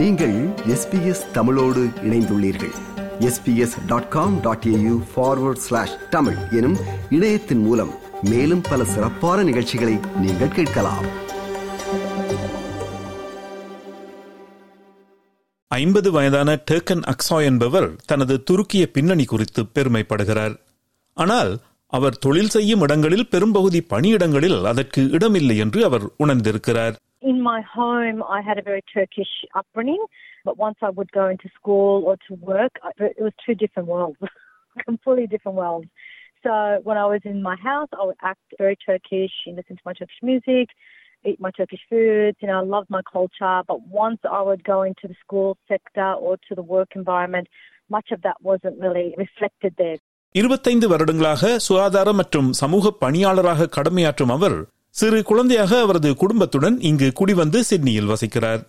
நீங்கள் எஸ்பிஎஸ் தமிழோடு இணைந்துள்ளீர்கள். SBS dot com dot AU forward slash Tamil எனும் இணையத்தின் மூலம் மேலும் பல சிறப்பான நிகழ்ச்சிகளை நீங்கள் கேட்கலாம். ஐம்பது வயதான டேக்கன் அக்ஸா என்பவர் தனது துருக்கிய பின்னணி குறித்து பெருமைப்படுகிறார். ஆனால் அவர் தொழில் செய்யும் இடங்களில் பெரும்பகுதி பணியிடங்களில் அதற்கு இடமில்லை என்று அவர் உணர்ந்திருக்கிறார். In my home, I had a very Turkish upbringing, but once I would go into school or to work, I- it was two different worlds, completely different worlds. So when I was in my house, I would act very Turkish, listen to my Turkish music, eat my Turkish foods, you know, I loved my culture. But once I would go into the school sector or to the work environment, much of that wasn't really reflected there. இருபத்தைந்து வருடங்களாக சுகாதார மற்றும் சமூக பணியாளராக கடமையாற்றும் அவர் சிறு குழந்தையாக அவரது குடும்பத்துடன் இங்கு குடிவந்து சிட்னியில் வசிக்கிறார்.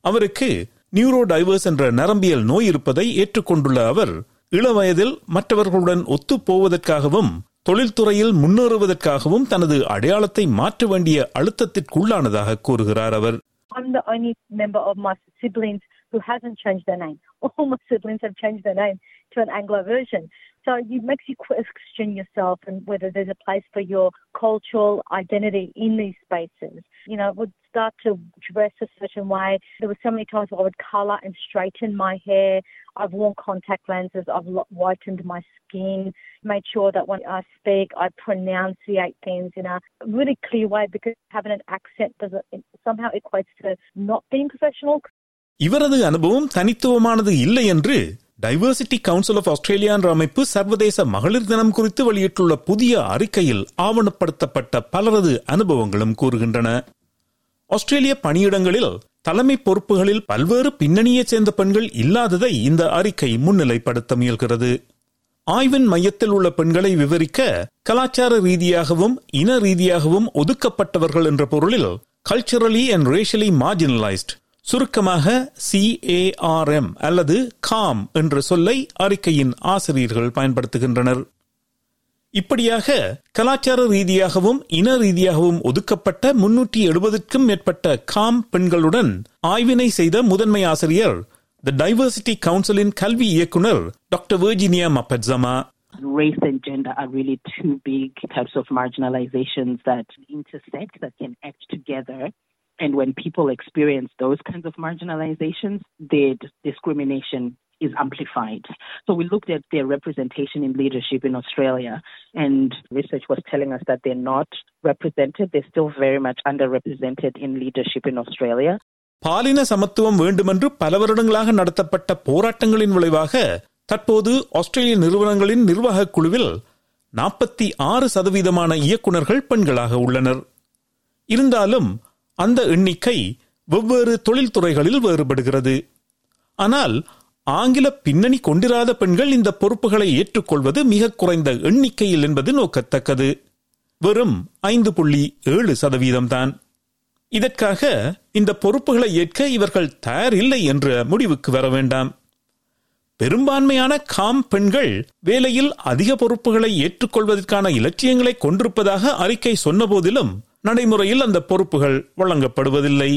அவருக்கு நியூரோ டைவர்ஸ் என்ற நரம்பியல் நோய் இருப்பதை ஏற்றுக்கொண்டுள்ள அவர் இளவயதில் மற்றவர்களுடன் ஒத்துப்போவதற்காகவும் தொழில்துறையில் முன்னேறுவதற்காகவும் தனது அடையாளத்தை மாற்ற வேண்டிய அழுத்தத்திற்குள்ளானதாக கூறுகிறார் அவர். I'm the only member of my siblings who hasn't changed their name. All my siblings have changed their name to an Anglo version. So it makes you question yourself and whether there's a place for your cultural identity in these spaces. You know, would start to dress a certain way. There were so many times where I would colour and straighten my hair. I've worn contact lenses. I've whitened my skin. Made sure that when I speak, I pronunciate things in a really clear way because having an accent doesn't somehow equates to not being professional. இவரது அனுபவம் தனித்துவமானது இல்லை என்று diversity council of Australia என்ற அமைப்பு சர்வதேச மகளிர் தினம் குறித்து வெளியிட்டுள்ள புதிய அறிக்கையில் ஆவணப்படுத்தப்பட்ட பலரது அனுபவங்களும் கூறுகின்றன. ஆஸ்திரேலிய பணியிடங்களில் தலைமை பொறுப்புகளில் பல்வேறு பின்னணியைச் சேர்ந்த பெண்கள் இல்லாததை இந்த அறிக்கை முன்னிலைப்படுத்த முயல்கிறது. ஆய்வின் மையத்தில் உள்ள பெண்களை விவரிக்க கலாச்சார ரீதியாகவும் இன ரீதியாகவும் ஒதுக்கப்பட்டவர்கள் என்ற பொருளில் கல்ச்சரலி அண்ட் ரேஷலி மார்ஜினலைஸ்ட் சுருக்கமாக சிஏஆர்எம் அல்லது காம் என்ற சொல்லை அறிக்கையின் ஆசிரியர்கள் பயன்படுத்துகின்றனர் இப்படியாக கலாச்சார ரீதியாகவும் இன ரீதியாகவும் ஒதுக்கப்பட்ட முன்னூற்றி எழுபதுக்கும் மேற்பட்ட காம் பெண்களுடன் ஆய்வினை செய்த முதன்மை ஆசிரியர் த டைவர்சிட்டி கவுன்சிலின் கல்வி இயக்குனர் doctor Virginia Mapedzahama race and gender are really two big types of marginalizations that intersect, that can act together. And when people experience those kinds of marginalizations, their d- discrimination is amplified. So we looked at their representation in leadership in Australia, and research was telling us that they're not represented. They're still very much underrepresented in leadership in Australia. பாலின சமத்துவம் வேண்டுமென்று பல வருடங்களாக நடத்தப்பட்ட போராட்டங்களின் விளைவாக தற்போது ஆஸ்திரேலிய நிறுவனங்களின் நிர்வாகக் குழுவில் நாற்பத்தி ஆறு சதவீதமான இயக்குநர்கள் பெண்களாக உள்ளனர் இருந்தாலும் அந்த எண்ணிக்கை வெவ்வேறு தொழில்துறைகளில் வேறுபடுகிறது. ஆனால் ஆங்கில பின்னணி கொண்டிராத பெண்கள் இந்த பொறுப்புகளை ஏற்றுக்கொள்வது மிக குறைந்த எண்ணிக்கையில் என்பது நோக்கத்தக்கது. வெறும் ஐந்து புள்ளி ஏழு சதவீதம்தான் இதற்காக இந்த பொறுப்புகளை ஏற்க இவர்கள் தயாரில்லை என்ற முடிவுக்கு வர வேண்டாம். பெரும்பான்மையான காம் பெண்கள் வேலையில் அதிக பொறுப்புகளை ஏற்றுக்கொள்வதற்கான இலட்சியங்களை கொண்டிருப்பதாக அறிக்கை சொன்னபோதிலும் நடைமுறையில் அந்த பொறுப்புகள் வழங்கப்படுவதில்லை.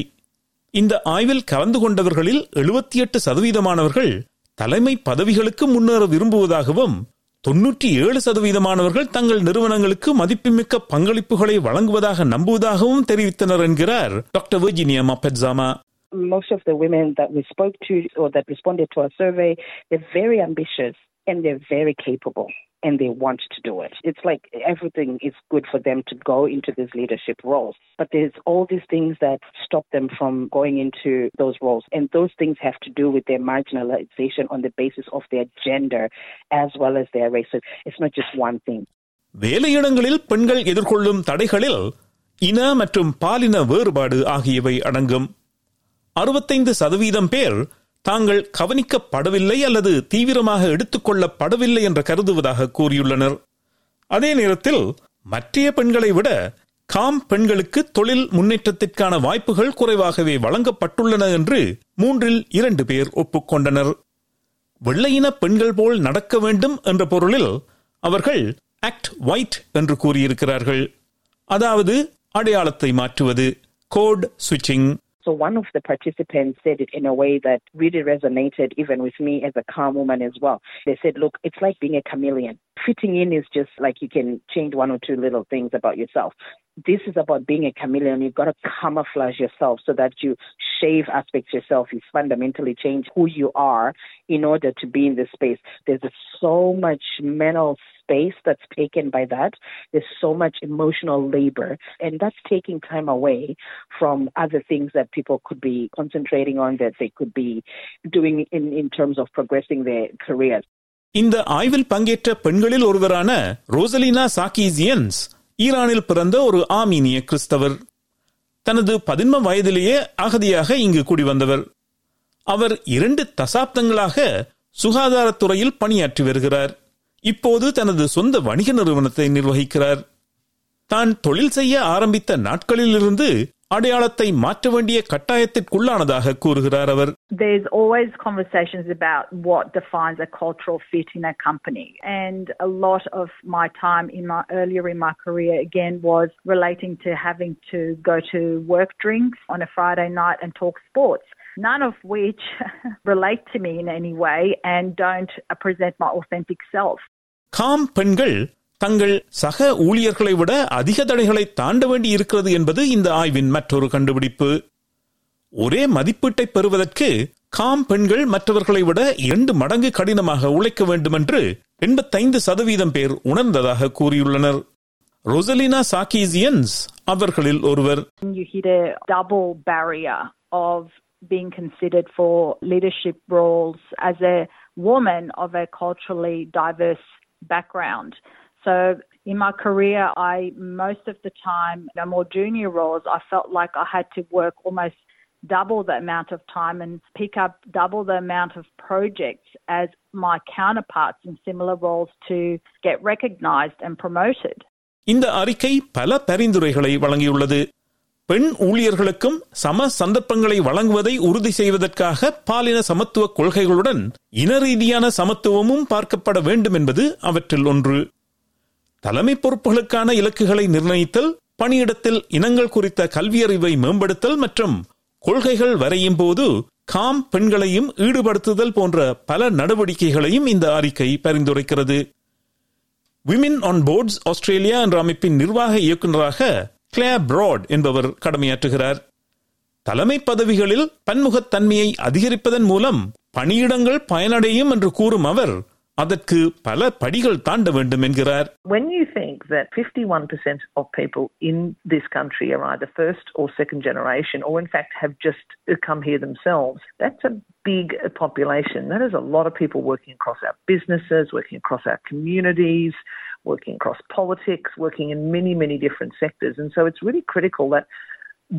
இந்த ஆய்வில் கலந்து கொண்டவர்களில் எழுபத்தி எட்டு சதவீதமானவர்கள் தலைமை பதவிகளுக்கு முன்னேற விரும்புவதாகவும் தொன்னூற்றி ஏழு சதவீதமானவர்கள் தங்கள் நிறுவனங்களுக்கு மதிப்புமிக்க பங்களிப்புகளை வழங்குவதாக நம்புவதாகவும் தெரிவித்தனர் என்கிறார் doctor Virginia Mapedzahama most of the women that we spoke to or that responded to our survey, they're very ambitious and they're very capable. and they want to do it. It's like everything is good for them to go into these leadership roles. But there's all these things that stop them from going into those roles. And those things have to do with their marginalization on the basis of their gender as well as their race. So it's not just one thing. வேலையிடங்களில் பெண்கள் எதிர்கொள்ளும் தடைகளில் இன மற்றும் பாலின வேறுபாடு ஆகியவை அடங்கும் அறுபத்தைந்து சதவீதம் பேர் தாங்கள் கவனிக்கப்படவில்லை அல்லது தீவிரமாக எடுத்துக்கொள்ளப்படவில்லை என்று கருதுவதாக கூறியுள்ளனர். அதே நேரத்தில் மற்றைய பெண்களை விட காம் பெண்களுக்கு தொழில் முன்னேற்றத்திற்கான வாய்ப்புகள் குறைவாகவே வழங்கப்பட்டுள்ளன என்று மூன்றில் இரண்டு பேர் ஒப்புக்கொண்டனர். வெள்ளையின பெண்கள் போல் நடக்க வேண்டும் என்ற பொருளில் அவர்கள் ஆக்ட் ஒயிட் என்று கூறியிருக்கிறார்கள். அதாவது அடையாளத்தை மாற்றுவது. கோட் சுவிட்சிங் So one of the participants said it in a way that really resonated even with me as a CARM woman as well. They said, look, it's like being a chameleon. Fitting in is just like you can change one or two little things about yourself. This is about being a chameleon. You've got to camouflage yourself so that you shave aspects yourself. You fundamentally change who you are in order to be in this space. There's so much mental space that's taken by that. There's so much emotional labor, and that's taking time away from other things that people could be concentrating on, that they could be doing in, in terms of progressing their careers. இந்த ஆய்வில் பங்கேற்ற பெண்களில் ஒருவரான ரோசலினா சாக்கிசியன்ஸ் ஈரானில் பிறந்த ஒரு ஆமீனிய கிறிஸ்தவர் தனது பதின்ம வயதிலேயே அகதியாக இங்கு குடிவந்தவர் அவர் இரண்டு தசாப்தங்களாக சுகாதாரத்துறையில் பணியாற்றி வருகிறார் இப்போது தனது சொந்த வணிக நிறுவனத்தை நிர்வகிக்கிறார் தான் தொழில் செய்ய ஆரம்பித்த நாட்களிலிருந்து அடையாளத்தை மாற்ற வேண்டிய கட்டாயத்திற்குள்ளானதாக கூறுகிறார் அவர் There's always conversations about what defines a cultural fit in a company. And a lot of my time in my earlier in my career again was relating to having to go to work drinks on a Friday night and talk sports. None of which relate to me in any way and don't present my authentic self. காம் பெண்கள் தங்கள் சக ஊழியர்களை விட அதிக தடைகளை தாண்ட வேண்டி இருக்கிறது என்பது இந்த ஆய்வின் மற்றொரு கண்டுபிடிப்பு ஒரே மதிப்பீட்டை பெறுவதற்கு காம் பெண்கள் மற்றவர்களை விட இரண்டு மடங்கு கடினமாக உழைக்க வேண்டும் என்று எண்பத்தைந்து சதவீதம் பேர் உணர்ந்ததாக கூறியுள்ளனர் ரொசலினா சாக்கிசியன்ஸ் அவர்களில் ஒருவர் You hit a double barrier of being considered for leadership roles as a woman of a culturally diverse background. So in my career, I most of the time, you know, more junior roles, I felt like I had to work almost double the amount of time and pick up double the amount of projects as my counterparts in similar roles to get recognized and promoted. இந்த அறிக்கை பல பரிந்துரைகளை வழங்கியுள்ளது பெண் ஊழியர்களுக்கும் சம சந்தர்ப்பங்களை வழங்குவதை உறுதி செய்வதற்காக பாலின சமத்துவ கொள்கைகளுடன் இன ரீதியான சமத்துவமும் பார்க்கப்பட வேண்டும் என்பது அவற்றில் ஒன்று. தலைமை பொறுப்புகளுக்கான இலக்குகளை நிர்ணயித்தல் பணியிடத்தில் இனங்கள் குறித்த கல்வியறிவை மேம்படுத்தல் மற்றும் கொள்கைகள் வரையும் போது காம் பெண்களையும் ஈடுபடுத்துதல் போன்ற பல நடவடிக்கைகளையும் இந்த அறிக்கை பரிந்துரைக்கிறது. விமின் ஆன் போர்ட்ஸ் ஆஸ்திரேலியா என்ற அமைப்பின் நிர்வாக இயக்குநராக கிளேர் பிராட் என்பவர் கடமையாற்றுகிறார் தலைமை பதவிகளில் பன்முகத்தன்மையை அதிகரிப்பதன் மூலம் பணியிடங்கள் பயனடையும் என்று கூறும் அவர் அதற்கு பல படிகள் தாண்ட வேண்டும் என்கிறார் When you think that 51% of people in this country are either first or second generation, or in fact have just come here themselves, that's a big population. That is a lot of people working across our businesses, working across our communities, working across politics, working in many, many different sectors. And so it's really critical that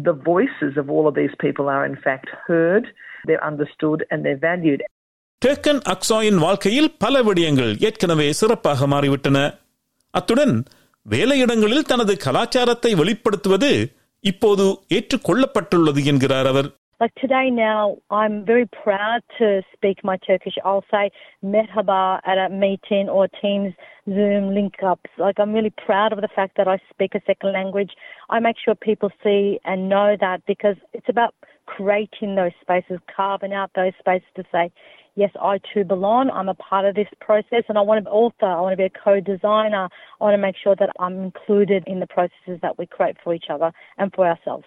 the voices of all of these people are in fact heard, they're understood, and they're valued. Taken அக்சாயின் வாழ்க்கையில் பல விடயங்கள் ஏற்கனவே சிறப்பாக மாறிவிட்டன அத்துடன் வேலையிடங்களில் தனது கலாச்சாரத்தை வெளிப்படுத்துவது இப்போது ஏற்றுக்கொள்ளப்பட்டுள்ளது என்கிறார் அவர் like today now, I'm very proud to speak my Turkish. I'll say merhaba at a meeting or Teams Zoom link ups. Like I'm really proud of the fact that I speak a second language. I make sure people see and know that because it's about creating those spaces, carving out those spaces to say, yes, I too belong. I'm a part of this process and I want to be author. I want to be a co-designer. I want to make sure that I'm included in the processes that we create for each other and for ourselves.